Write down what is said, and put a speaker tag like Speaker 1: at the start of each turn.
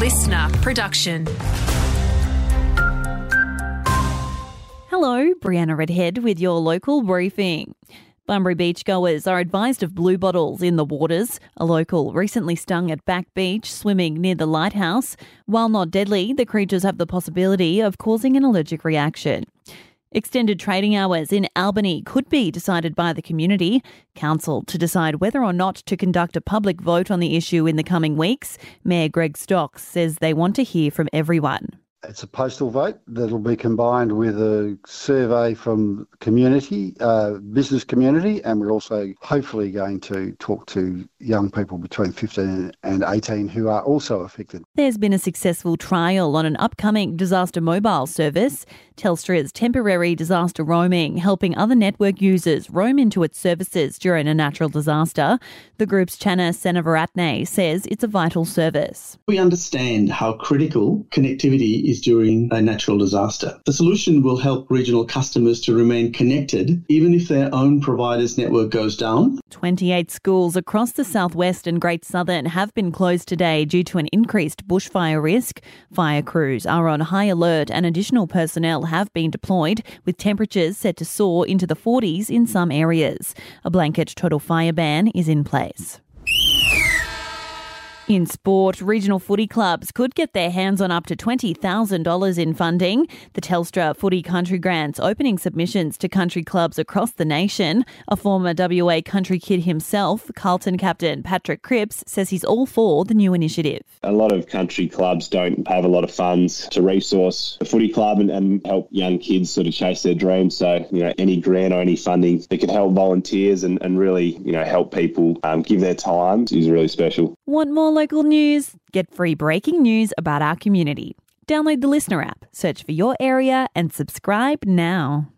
Speaker 1: LiSTNR production.
Speaker 2: Hello, Brianna Redhead with your local briefing. Bunbury beachgoers are advised of blue bottles in the waters. A local recently stung at Back Beach swimming near the lighthouse. While not deadly, the creatures have the possibility of causing an allergic reaction. Extended trading hours in Albany could be decided by the community council to decide whether or not to conduct a public vote on the issue in the coming weeks. Mayor Greg Stocks says they want to hear from everyone.
Speaker 3: It's a postal vote that'll be combined with a survey from community, uh, business community, and we're also hopefully going to talk to young people between 15 and 18 who are also affected.
Speaker 2: There's been a successful trial on an upcoming disaster mobile service. Telstra's temporary disaster roaming, helping other network users roam into its services during a natural disaster. The group's Channa Seneviratne says it's a vital service.
Speaker 4: We understand how critical connectivity is during a natural disaster. The solution will help regional customers to remain connected even if their own provider's network goes down.
Speaker 2: 28 schools across the southwest and Great Southern have been closed today due to an increased bushfire risk. Fire crews are on high alert and additional personnel have been deployed, with temperatures set to soar into the 40s in some areas. A blanket total fire ban is in place. In sport, regional footy clubs could get their hands on up to $20,000 in funding. The Telstra Footy Country Grants opening submissions to country clubs across the nation. A former WA country kid himself, Carlton captain Patrick Cripps, says he's all for the new initiative.
Speaker 5: A lot of country clubs don't have a lot of funds to resource a footy club and, and help young kids sort of chase their dreams. So, you know, any grant or any funding that can help volunteers and, and really, you know, help people um, give their time is really special.
Speaker 2: Want more local news? Get free breaking news about our community. Download the LiSTNR app, search for your area, and subscribe now.